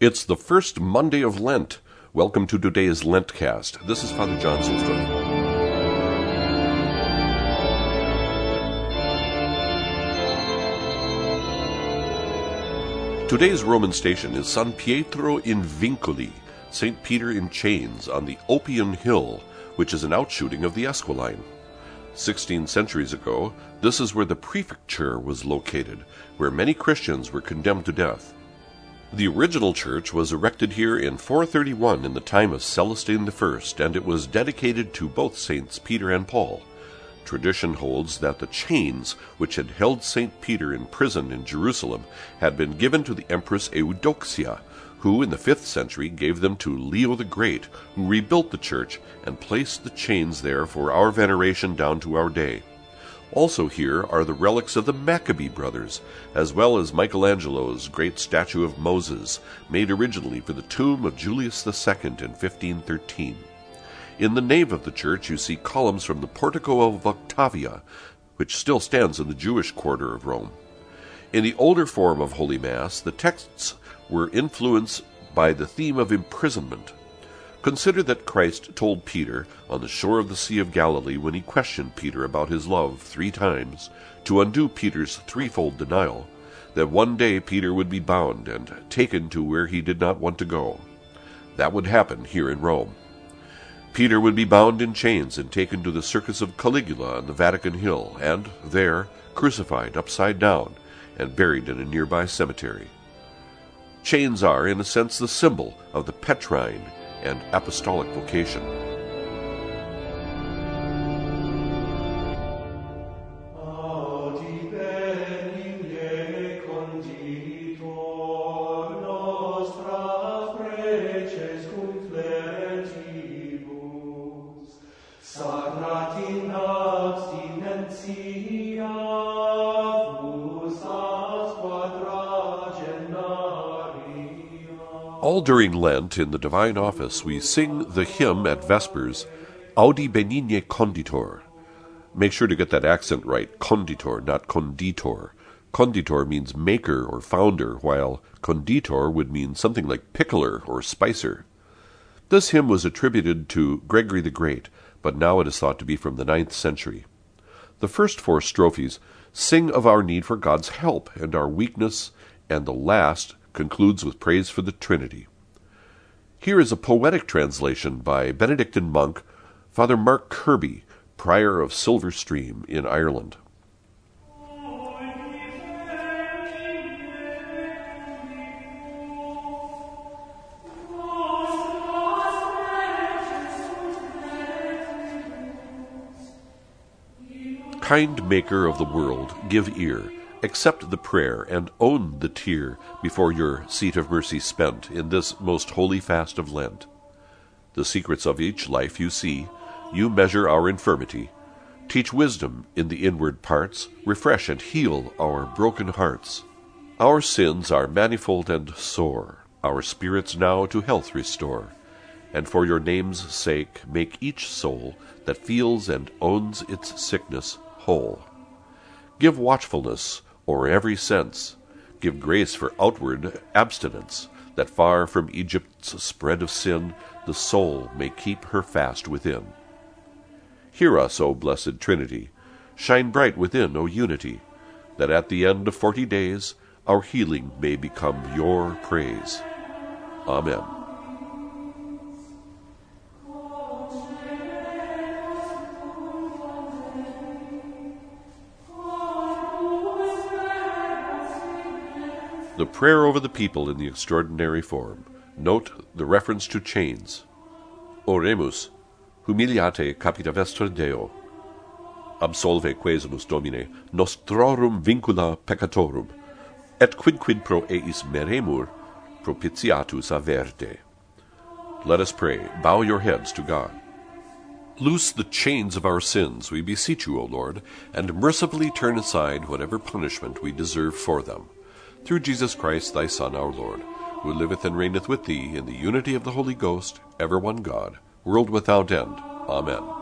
It's the first Monday of Lent. Welcome to today's Lentcast. This is Father John Zuhlsdorf. Today's Roman station is San Pietro in Vincoli, St. Peter in Chains, on the Oppian Hill, which is an outshooting of the Esquiline. Sixteen centuries ago, this is where the prefecture was located, where many Christians were condemned to death. The original church was erected here in 431 in the time of Celestine I, and it was dedicated to both Saints Peter and Paul. Tradition holds that the chains which had held St. Peter in prison in Jerusalem had been given to the Empress Eudoxia, who in the fifth century gave them to Leo the Great, who rebuilt the church and placed the chains there for our veneration down to our day. Also here are the relics of the Maccabee brothers, as well as Michelangelo's great statue of Moses, made originally for the tomb of Julius II in 1513. In the nave of the church you see columns from the Portico of Octavia, which still stands in the Jewish quarter of Rome. In the older form of Holy Mass, the texts were influenced by the theme of imprisonment, Consider that Christ told Peter on the shore of the Sea of Galilee when he questioned Peter about his love three times, to undo Peter's threefold denial, that one day Peter would be bound and taken to where he did not want to go. That would happen here in Rome. Peter would be bound in chains and taken to the Circus of Caligula on the Vatican Hill, and there crucified upside down and buried in a nearby cemetery. Chains are, in a sense, the symbol of the Petrine and apostolic vocation. All during Lent in the Divine Office we sing the hymn at Vespers, Audi Benigne Conditor. Make sure to get that accent right, conditor, not conditor. Conditor means maker or founder, while conditor would mean something like pickler or spicer. This hymn was attributed to Gregory the Great, but now it is thought to be from the ninth century. The first four strophes sing of our need for God's help and our weakness, and the last concludes with praise for the Trinity. Here is a poetic translation by Benedictine monk Father Mark Kirby, prior of Silverstream in Ireland. Kind Maker of the world, give ear accept the prayer and own the tear before your seat of mercy spent in this most holy fast of Lent. The secrets of each life you see, you measure our infirmity. Teach wisdom in the inward parts, refresh and heal our broken hearts. Our sins are manifold and sore, our spirits now to health restore. And for your name's sake, make each soul that feels and owns its sickness whole. Give watchfulness or every sense, give grace for outward abstinence, that far from Egypt's spread of sin the soul may keep her fast within. Hear us, O blessed Trinity, shine bright within, O unity, that at the end of forty days our healing may become your praise. Amen. The prayer over the people in the extraordinary form. Note the reference to chains. Oremus, humiliate capita vestra Deo. Absolve quesumus Domine, nostrorum vincula peccatorum, et quidquid pro eis meremur, propitiatus averte. Let us pray. Bow your heads to God. Loose the chains of our sins, we beseech you, O Lord, and mercifully turn aside whatever punishment we deserve for them through Jesus Christ, thy Son, our Lord, who liveth and reigneth with thee in the unity of the Holy Ghost, ever one God, world without end. Amen.